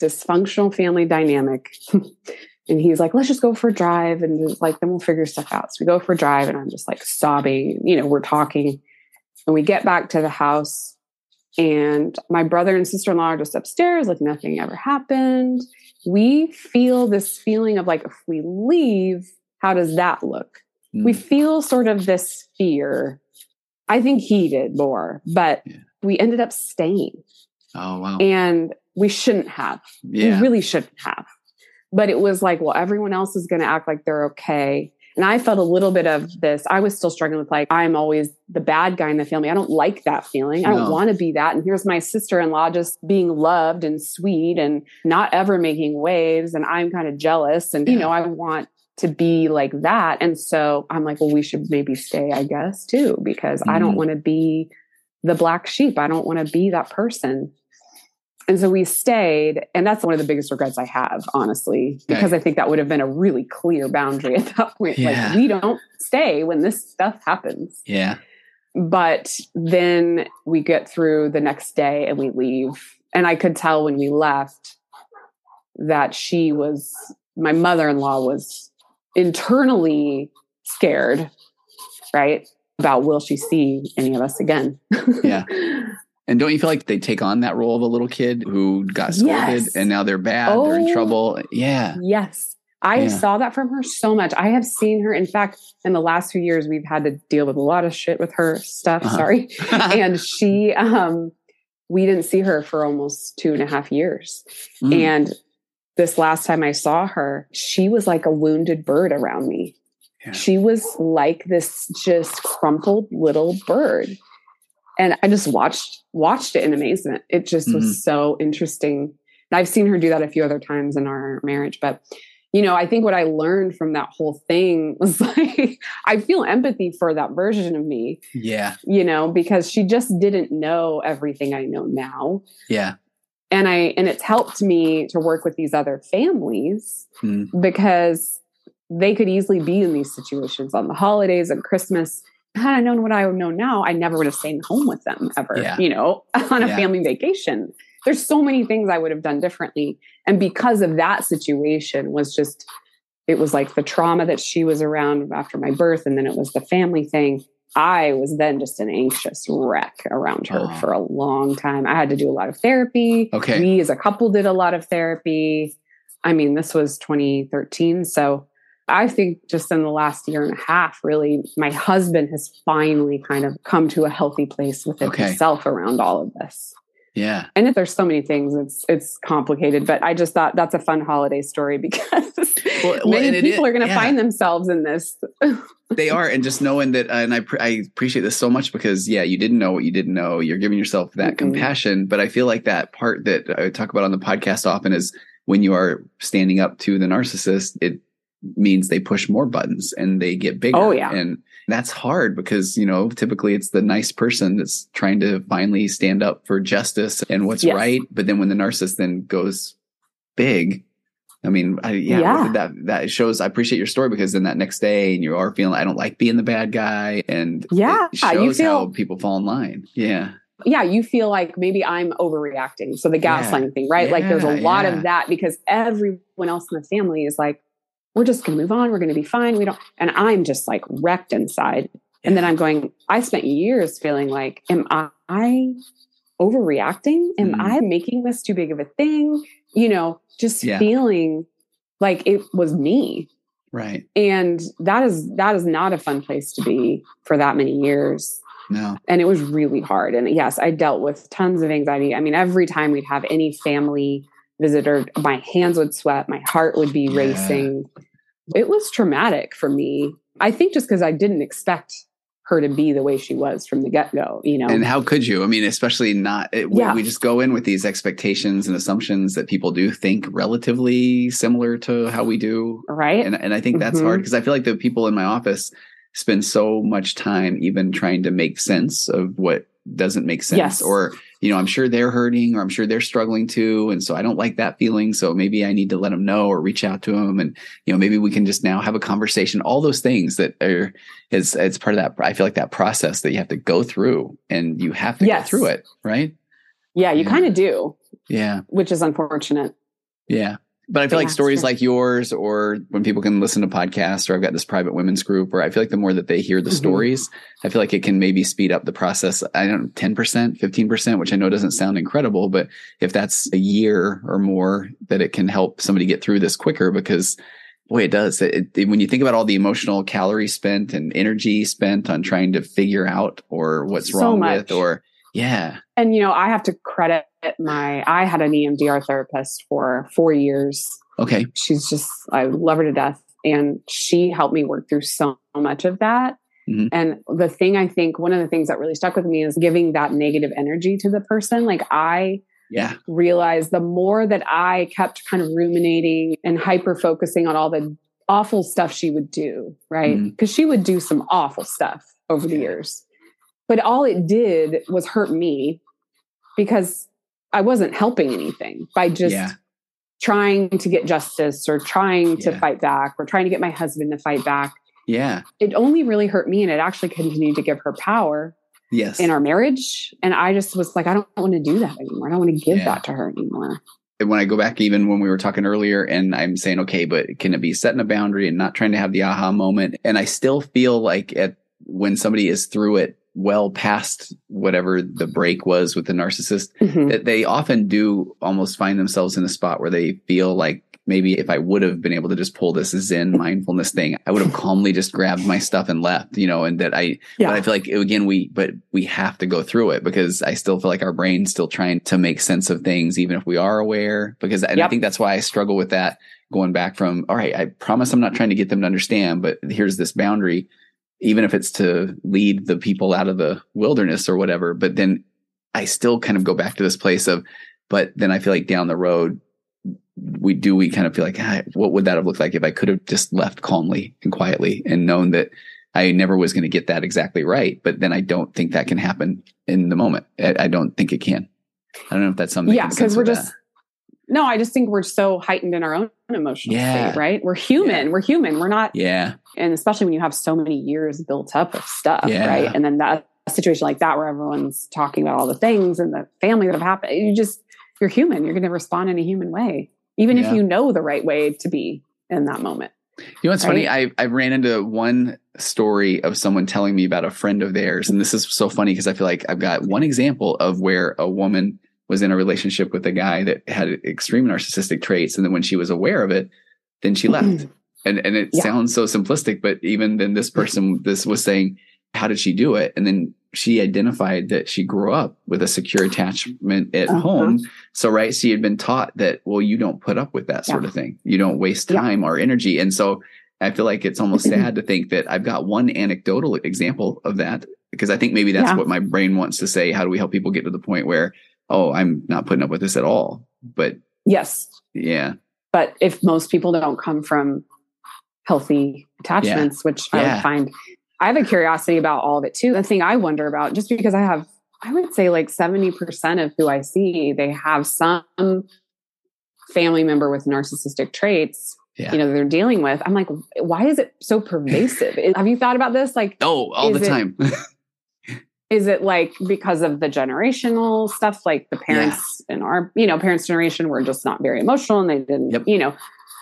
dysfunctional family dynamic. and he's like, let's just go for a drive and just like then we'll figure stuff out. So we go for a drive and I'm just like sobbing. You know, we're talking. And we get back to the house and my brother and sister-in-law are just upstairs, like nothing ever happened. We feel this feeling of like, if we leave, how does that look? We Mm. feel sort of this fear. I think he did more, but Yeah. we ended up staying Oh wow. and we shouldn't have. Yeah. We really shouldn't have. But it was like, well, everyone else is going to act like they're okay. And I felt a little bit of this. I was still struggling with like, I'm always the bad guy in the family. I don't like that feeling. I don't No. want to be that. And here's my sister in law just being loved and sweet and not ever making waves. And I'm kind of jealous. And, you know, I want to be like that. And so I'm like, well, we should maybe stay, I guess, too, because I don't Mhm. want to be the black sheep. I don't want to be that person. And so we stayed. And that's one of the biggest regrets I have, honestly, because I think that would have been a really clear boundary at that point. Yeah. Like, we don't stay when this stuff happens. yeah. But then we get through the next day and we leave. And I could tell when we left that she was, my mother in law was internally scared, right? About will she see any of us again? Yeah. And don't you feel like they take on that role of a little kid who got scolded Yes. and now they're bad, they're in Oh. trouble? Yeah. Yes. I Yeah. saw that from her so much. I have seen her. In fact, in the last few years, we've had to deal with a lot of shit with her stuff. Uh-huh. Sorry. and she, um, we didn't see her for almost two and a half years. Mm. And this last time I saw her, she was like a wounded bird around me. Yeah. She was like this just crumpled little bird. And I just watched watched it in amazement. It just mm-hmm. was so interesting. And I've seen her do that a few other times in our marriage, but you know, I think what I learned from that whole thing was like, I feel empathy for that version of me. Yeah. You know, because she just didn't know everything I know now. Yeah. And I, and it's helped me to work with these other families mm. because they could easily be in these situations on the holidays and Christmas. Had I known what I would know now, I never would have stayed home with them ever, yeah. you know, on a yeah. family vacation there's so many things I would have done differently. And because of that situation was just, it was like the trauma that she was around after my birth. And then it was the family thing. I was then just an anxious wreck around her oh. for a long time. I had to do a lot of therapy. Okay. We as a couple did a lot of therapy. I mean, this was 2013. So I think just in the last year and a half, really, my husband has finally kind of come to a healthy place within okay. himself around all of this. Yeah. And if there's so many things, it's it's complicated. But I just thought that's a fun holiday story because well, many people are going to yeah. find themselves in this. they are, and just knowing that, uh, and I I appreciate this so much because yeah, you didn't know what you didn't know. You're giving yourself that mm-hmm. compassion, but I feel like that part that I talk about on the podcast often is when you are standing up to the narcissist. It means they push more buttons and they get bigger. Oh yeah, and that's hard because you know typically it's the nice person that's trying to finally stand up for justice and what's yes. right. But then when the narcissist then goes big, I mean, I, yeah, yeah, that that shows. I appreciate your story because then that next day, and you are feeling I don't like being the bad guy, and yeah, it shows feel, how people fall in line. Yeah, yeah, you feel like maybe I'm overreacting. So the gaslighting yeah. thing, right? Yeah, like there's a lot of that because everyone else in the family is like, we're just going to move on. We're going to be fine. We don't, and I'm just like wrecked inside. And then I'm going, I spent years feeling like, am I overreacting? Am mm. I making this too big of a thing? You know, just yeah. feeling like it was me. Right. And that is, that is not a fun place to be for that many years. No. And it was really hard. And yes, I dealt with tons of anxiety. I mean, every time we'd have any family visitor, my hands would sweat, my heart would be yeah. racing. It was traumatic for me. I think just because I didn't expect her to be the way she was from the get go, you know. And how could you? I mean, especially not, it, yeah. we, just go in with these expectations and assumptions that people do think relatively similar to how we do. Right. And, and I think that's mm-hmm. hard because I feel like the people in my office spend so much time even trying to make sense of what doesn't make sense yes. or you know i'm sure they're hurting or i'm sure they're struggling too. And so i don't like that feeling. So maybe i need to let them know or reach out to them and you know maybe we can just now have a conversation. All those things that are is it's part of that i feel like that process that you have to go through and you have to yes. go through it right? Yeah you yeah. kind of do. Yeah. Which is unfortunate. Yeah but I feel like stories like yours, or when people can listen to podcasts, or I've got this private women's group, or I feel like the more that they hear the mm-hmm. stories, I feel like it can maybe speed up the process. I don't know, 10%, 15%, which I know doesn't sound incredible, but if that's a year or more, that it can help somebody get through this quicker because boy, it does. It, it, when you think about all the emotional calories spent and energy spent on trying to figure out or what's so wrong much. with, or yeah. And, you know, I have to credit my, I had an EMDR therapist for four years. Okay. She's just, I love her to death. And she helped me work through so much of that. Mm-hmm. And the thing I think, one of the things that really stuck with me is giving that negative energy to the person. Like I, yeah realized the more that i kept kind of ruminating and hyper focusing on all the awful stuff she would do right because mm-hmm. she would do some awful stuff over the years but all it did was hurt me because I wasn't helping anything by just yeah. trying to get justice or trying to yeah. fight back or trying to get my husband to fight back. Yeah. It only really hurt me and it actually continued to give her power. Yes. In our marriage. And I just was like, I don't want to do that anymore. I don't want to give yeah. that to her anymore. And When I go back, even when we were talking earlier, and I'm saying, okay, but can it be setting a boundary and not trying to have the aha moment? And I still feel like at when somebody is through it well past whatever the break was with the narcissist mm-hmm. that they often do almost find themselves in a spot where they feel like maybe if I would have been able to just pull this Zen mindfulness thing, I would have calmly just grabbed my stuff and left, you know, and that I, yeah. but I feel like again, we, but we have to go through it because I still feel like our brain's still trying to make sense of things, even if we are aware, because and yep. I think that's why I struggle with that going back from, all right, I promise I'm not trying to get them to understand, but here's this boundary, even if it's to lead the people out of the wilderness or whatever, but then I still kind of go back to this place of, but then I feel like down the road, we do we kind of feel like ah, what would that have looked like if I could have just left calmly and quietly and known that I never was going to get that exactly right. But then I don't think that can happen in the moment. I, I don't think it can. I don't know if that's something. Yeah, because we're just. No, I just think we're so heightened in our own emotional yeah. state, right? We're human. Yeah. We're human. We're not. Yeah. And especially when you have so many years built up of stuff, yeah. right? And then that situation like that where everyone's talking about all the things and the family that have happened, you just you're human. You're going to respond in a human way even if you know the right way to be in that moment. You know what's right? funny? I I ran into one story of someone telling me about a friend of theirs, and this is so funny because I feel like I've got one example of where a woman was in a relationship with a guy that had extreme narcissistic traits, and then when she was aware of it, then she left. and and it yeah. sounds so simplistic, but even then, this person this was saying, how did she do it? And then she identified that she grew up with a secure attachment at uh-huh. home. So, right, she had been taught that, well, you don't put up with that sort yeah. of thing. You don't waste time yeah. or energy. And so I feel like it's almost sad to think that I've got one anecdotal example of that because I think maybe that's what my brain wants to say. How do we help people get to the point where, oh, I'm not putting up with this at all? But yes. Yeah. But if most people don't come from healthy attachments, which I would find I have a curiosity about all of it too. The thing I wonder about, just because I have, I would say like 70% of who I see, they have some family member with narcissistic traits. Yeah. You know, they're dealing with. I'm like, why is it so pervasive? have you thought about this? Like, oh, all the time. is it like because of the generational stuff like the parents yeah. in our you know parents generation were just not very emotional and they didn't yep. you know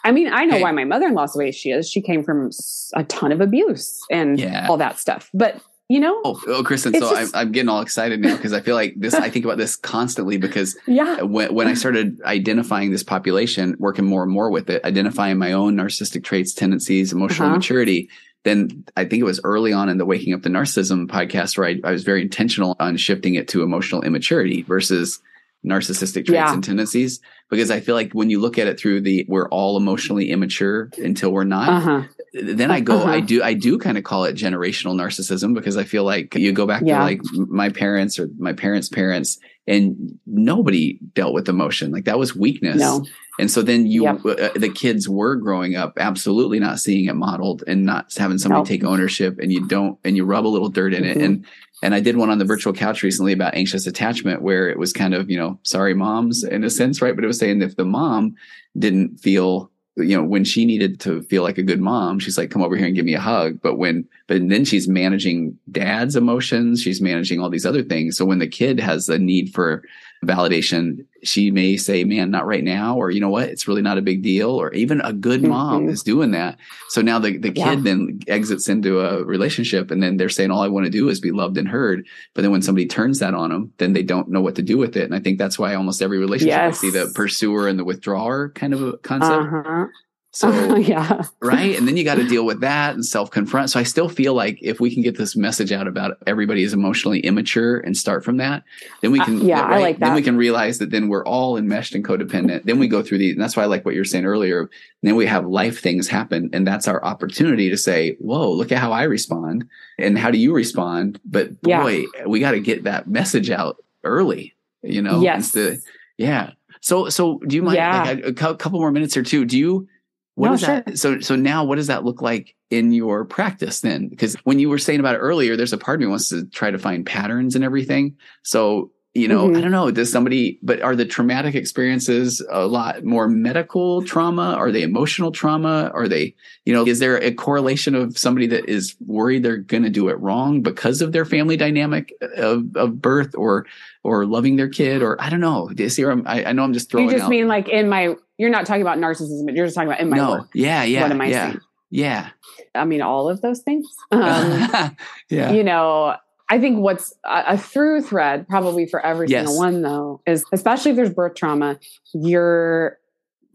I mean, I know hey. why my mother in law's the way she is. She came from a ton of abuse and yeah. all that stuff. But you know, oh, oh Kristen, so just, I'm, I'm, getting all excited now because I feel like this. I think about this constantly because yeah, when when I started identifying this population, working more and more with it, identifying my own narcissistic traits, tendencies, emotional uh-huh. maturity. Then I think it was early on in the Waking Up to Narcissism podcast where I, I was very intentional on shifting it to emotional immaturity versus narcissistic traits yeah. and tendencies because I feel like when you look at it through the we're all emotionally immature until we're not. Uh-huh. Then I go, uh-huh. I do, I do kind of call it generational narcissism because I feel like you go back yeah. to like my parents or my parents' parents, and nobody dealt with emotion. Like that was weakness. No. And so then you, yep. uh, the kids were growing up absolutely not seeing it modeled and not having somebody nope. take ownership, and you don't, and you rub a little dirt in mm-hmm. it, and and I did one on the virtual couch recently about anxious attachment, where it was kind of, you know, sorry moms in a sense, right? But it was saying if the mom didn't feel, you know, when she needed to feel like a good mom, she's like, come over here and give me a hug. But when, but then she's managing dad's emotions, she's managing all these other things. So when the kid has a need for validation, she may say, man, not right now, or you know what, it's really not a big deal, or even a good mom mm-hmm. is doing that. So now the, the kid yeah. then exits into a relationship and then they're saying, all I want to do is be loved and heard. But then when somebody turns that on them, then they don't know what to do with it. And I think that's why almost every relationship yes. I see the pursuer and the withdrawer kind of a concept. Uh-huh. So, uh, yeah. right. And then you got to deal with that and self confront. So I still feel like if we can get this message out about everybody is emotionally immature and start from that, then we can, uh, yeah, right? I like that. Then we can realize that then we're all enmeshed and codependent. then we go through these. And that's why I like what you're saying earlier. Then we have life things happen. And that's our opportunity to say, whoa, look at how I respond. And how do you respond? But boy, yeah. we got to get that message out early, you know? Yes. To, yeah. So, so do you mind yeah. like a, a couple more minutes or two? Do you, what no, sure. that? So, so now what does that look like in your practice then? Because when you were saying about it earlier, there's a part of me wants to try to find patterns and everything. So, you know, mm-hmm. I don't know, does somebody, but are the traumatic experiences a lot more medical trauma? Are they emotional trauma? Are they, you know, is there a correlation of somebody that is worried they're going to do it wrong because of their family dynamic of, of birth or, or loving their kid? Or I don't know. Do you see where I'm, I, I know I'm just throwing You just out. mean like in my you're not talking about narcissism, but you're just talking about in my no. work. Yeah, yeah. What am I yeah? Yeah. I mean, all of those things. Um, yeah. You know, I think what's a, a through thread, probably for every yes. single one, though, is especially if there's birth trauma, you're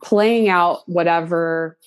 playing out whatever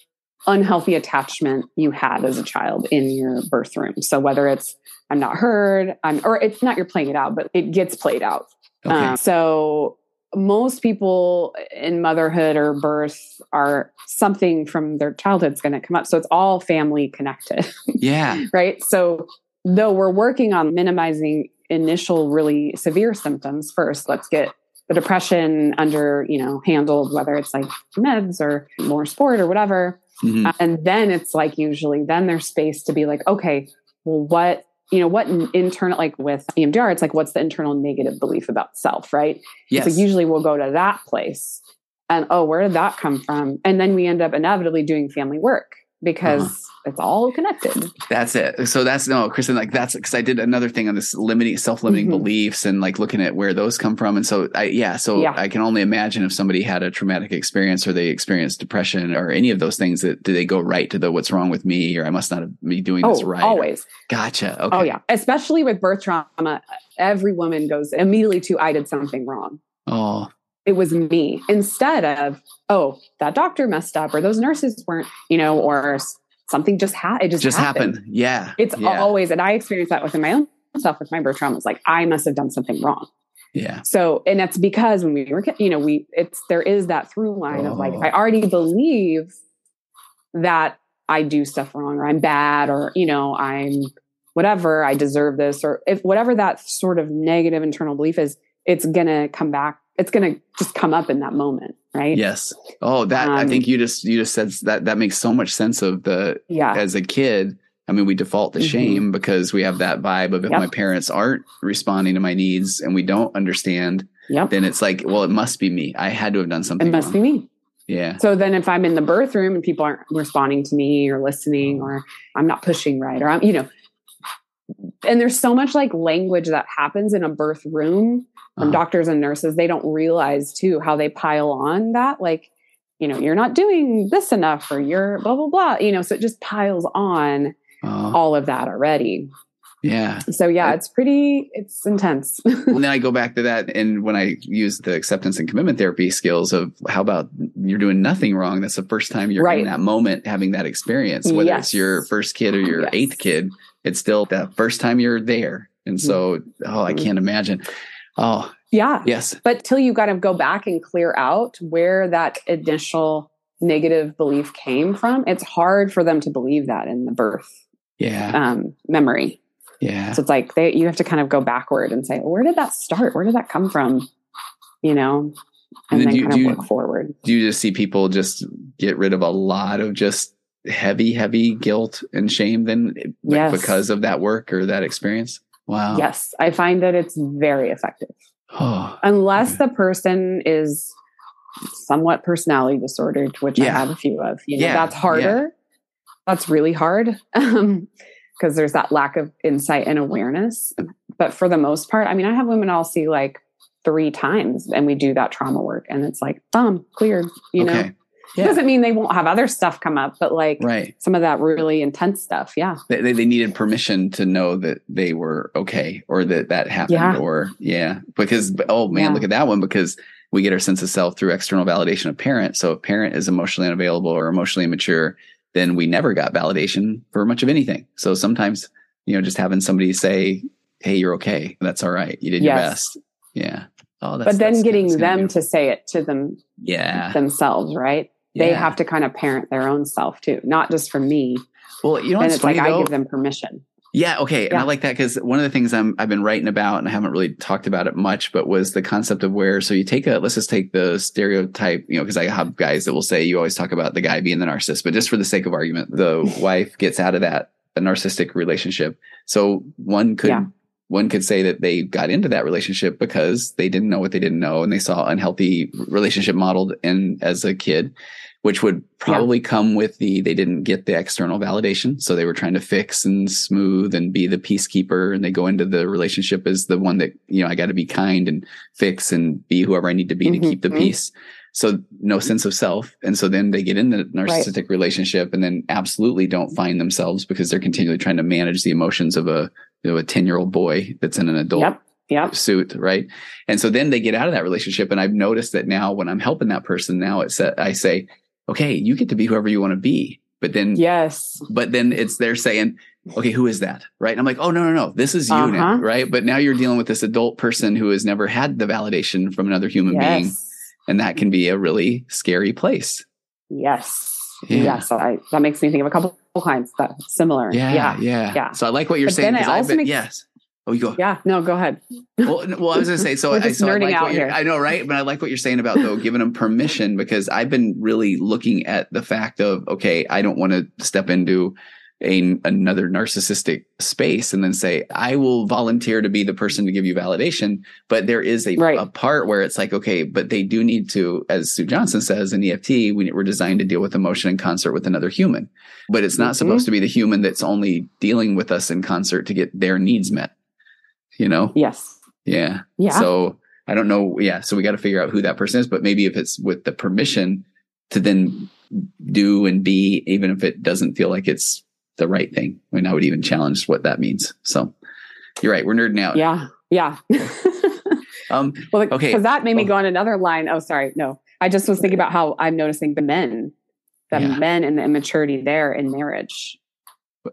unhealthy attachment you had as a child in your birth room. So whether it's I'm not heard, I'm or it's not you're playing it out, but it gets played out. Okay. Um, so most people in motherhood or birth are something from their childhood's going to come up. So it's all family connected, yeah. right? So though we're working on minimizing initial really severe symptoms first, let's get the depression under, you know, handled, whether it's like meds or more sport or whatever. Mhm. Uh, and then it's like usually then there's space to be like, okay, well, what you know, what internal like with EMDR, it's like what's the internal negative belief about self, right? Yes. So usually we'll go to that place and oh, where did that come from? And then we end up inevitably doing family work because Uh-huh. it's all connected. That's it. So that's no, Kristen, like that's because I did another thing on this limiting, self limiting Mhm. beliefs and like looking at where those come from. And so I, yeah, so Yeah. I can only imagine if somebody had a traumatic experience or they experienced depression or any of those things that do they go right to the what's wrong with me or I must not be doing Oh, this right. always. Gotcha. Okay. Oh yeah. Especially with birth trauma, every woman goes immediately to I did something wrong. Oh, it was me instead of oh that doctor messed up or those nurses weren't you know or something just had it just, just happened. happened. Yeah. it's yeah. always and i experienced that within my own self with my birth trauma it's like i must have done something wrong yeah. so and that's because when we were you know we it's there is that through line of like Oh. i already believe that i do stuff wrong or i'm bad or you know i'm whatever i deserve this or if whatever that sort of negative internal belief is it's gonna come back it's gonna just come up in that moment right Yes. Oh, that I Um, think you just you just said that that makes so much sense of the yeah as a kid, I mean, we default to Mhm. shame because we have that vibe of if Yep. my parents aren't responding to my needs and we don't understand, yep then it's like, well, it must be me. I had to have done something. it must wrong. be me Yeah. so then if i'm in the birth room and people aren't responding to me or listening or i'm not pushing right or i'm you know and there's so much like language that happens in a birth room from Uh-huh. doctors and nurses they don't realize too how they pile on that like you know you're not doing this enough or you're blah blah blah you know so it just piles on Oh, all of that already yeah. so yeah it's pretty it's intense and then I go back to that. And when I use the acceptance and commitment therapy skills of how about you're doing nothing wrong? That's the first time you're in that moment having that experience, whether it's your first kid or your Yes. eighth kid, it's still that first time you're there. And so, oh, I Mhm. can't imagine. Oh, yeah yes. but till you got to go back and clear out where that initial negative belief came from it's hard for them to believe that in the birth Yeah. um, memory Yeah. so it's like they, you have to kind of go backward and say where did that start where did that come from you know And and, then then do you- kind of you- work forward Do you just see people just get rid of a lot of just heavy, heavy guilt and shame then like, Yes. because of that work or that experience? Wow. yes i find that it's very effective. Oh, unless the person is somewhat personality disordered which i have a few of you know Yeah, that's harder. That's really hard um because there's that lack of insight and awareness. But for the most part i mean i have women i'll see like three times and we do that trauma work and it's like boom cleared you know? Okay. Yeah. doesn't mean they won't have other stuff come up but like Right. some of that really intense stuff. Yeah. They, they, they needed permission to know that they were okay or that that happened Yeah. or yeah. Because oh man Yeah. look at that one because we get our sense of self through external validation of parent so if parent is emotionally unavailable or emotionally immature then we never got validation for much of anything. So sometimes you know just having somebody say hey you're okay. That's all right. You did your best. Yeah. Oh but then getting them to say it to them yeah. themselves right they yeah. have to kind of parent their own self too not just from me well you know it's like funny, i give them permission Yeah, okay. And I like that because one of the things I'm I've been writing about and I haven't really talked about it much, but was the concept of where so you take a let's just take the stereotype, you know, because I have guys that will say you always talk about the guy being the narcissist, but just for the sake of argument, the wife gets out of that a narcissistic relationship. So one could Yeah. One could say that they got into that relationship because they didn't know what they didn't know and they saw unhealthy relationship modeled in as a kid which would probably come with the they didn't get the external validation. So they were trying to fix and smooth and be the peacekeeper and they go into the relationship as the one that you know i got to be kind and fix and be whoever i need to be to keep the Mhm. peace. So no sense of self. And so then they get in the narcissistic relationship and then absolutely don't find themselves because they're continually trying to manage the emotions of a you know, a 10 year old boy that's in an adult yep Yep. suit, right? And so then they get out of that relationship, and I've noticed that now when I'm helping that person, now it's I say, okay, you get to be whoever you want to be, but then Yes. but then it's they're saying, okay, who is that? Right. And I'm like, oh, no, no, no, this is you now. Uh-huh. Right. But now you're dealing with this adult person who has never had the validation from another human being. And that can be a really scary place. Yes. Yeah. Yes. I, that makes me think of a couple clients that similar. Yeah. Yeah. Yeah. Yeah. So I like what you're But saying. then I've also been- makes- yes. Oh, you go. Yeah. No, go ahead. Well, well, I was going to say, so I, so I like out here. I know, right? But I like what you're saying about though, giving them permission because I've been really looking at the fact of, okay, I don't want to step into a, another narcissistic space and then say, I will volunteer to be the person to give you validation. But there is a, Right. a part where it's like, okay, but they do need to, as Sue Johnson says in EFT, we, we're designed to deal with emotion in concert with another human. But it's not Mhm. supposed to be the human that's only dealing with us in concert to get their needs met. You know? Yes. Yeah. Yeah. So I don't know. Yeah. So we got to figure out who that person is, but maybe if it's with the permission to then do and be, even if it doesn't feel like it's the right thing. I mean, I would even challenge what that means. So you're right. We're nerding out. yeah. Yeah. Um, well, Okay. Because that made me Oh. go on another line. Oh, sorry. No, I just was thinking about how I'm noticing the men, the Yeah. men and the immaturity there in marriage.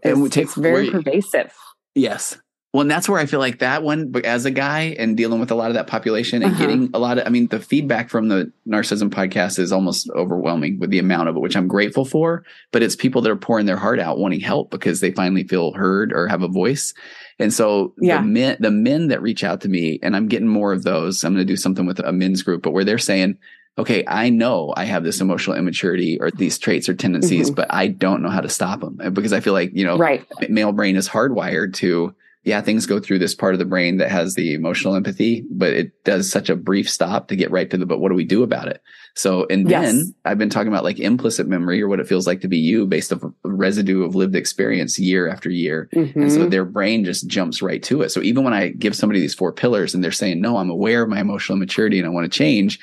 and we It's, take it's very where- pervasive. Yes. Well, and that's where I feel like that one, but as a guy and dealing with a lot of that population and Uh-huh. getting a lot of, I mean, the feedback from the Narcissism podcast is almost overwhelming with the amount of it, which I'm grateful for. But it's people that are pouring their heart out, wanting help because they finally feel heard or have a voice. And so Yeah. the men, the men that reach out to me, and I'm getting more of those. I'm going to do something with a men's group, but where they're saying, okay, I know I have this emotional immaturity or these traits or tendencies, Mhm. but I don't know how to stop them because I feel like, you know, Right. male brain is hardwired to yeah things go through this part of the brain that has the emotional empathy but it does such a brief stop to get right to the but what do we do about it so and Yes. then i've been talking about like implicit memory or what it feels like to be you based off residue of lived experience year after year and so Mhm. their brain just jumps right to it so even when i give somebody these four pillars and they're saying no i'm aware of my emotional immaturity and i want to change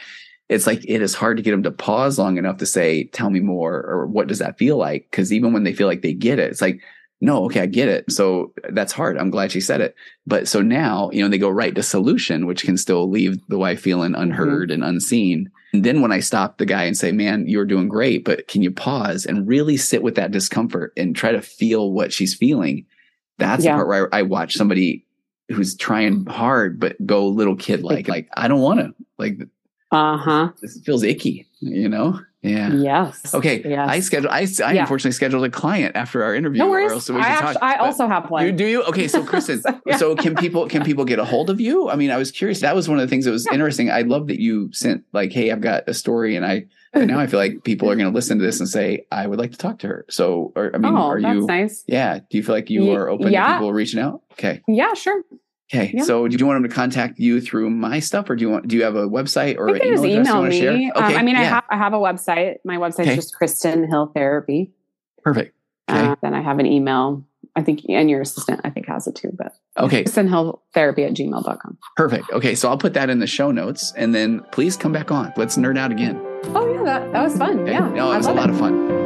it's like it is hard to get them to pause long enough to say tell me more or what does that feel like because even when they feel like they get it it's like no, okay, I get it. So that's hard. I'm glad she said it. But so now, you know, they go right to solution, which can still leave the wife feeling unheard and unseen. And then when I stop the guy and say, man, you're doing great, but can you pause and really sit with that discomfort and try to feel what she's feeling? That's Yeah. the part where I, I watch somebody who's trying hard, but go little kid like, like, I don't want to, like, uh-huh. this feels icky, you know? Yeah. Yes. Okay. Yes. I scheduled, I, I Yeah. unfortunately scheduled a client after our interview. no or worries. else we I, should actu- talk. I also have one. you do you? Okay, so Kristen, So, yeah. so can people can people get a hold of you? I mean, I was curious. That was one of the things that was Yeah. interesting. I love that you sent like, hey, I've got a story, and I and now I feel like people are going to listen to this and say, I would like to talk to her. So, or, I mean, oh, are that's you? nice. Yeah. Do you feel like you are open to people reaching out? Okay. Yeah, sure. Okay. Yeah. So, do you want them to contact you through my stuff, or do you want? Do you have a website or an email you email want to me. share? Um, Okay. I mean, I have I have a website. My website's Okay. just Kristen Hill Therapy. Perfect. Okay. Uh, then I have an email. I think, and your assistant, I think, has it too. But Okay. Kristen Hill Therapy at gmail.com. Perfect. Okay. So I'll put that in the show notes, and then please come back on. Let's nerd out again. Oh, yeah, that, that was fun. Okay? Yeah. No, it was a lot of fun.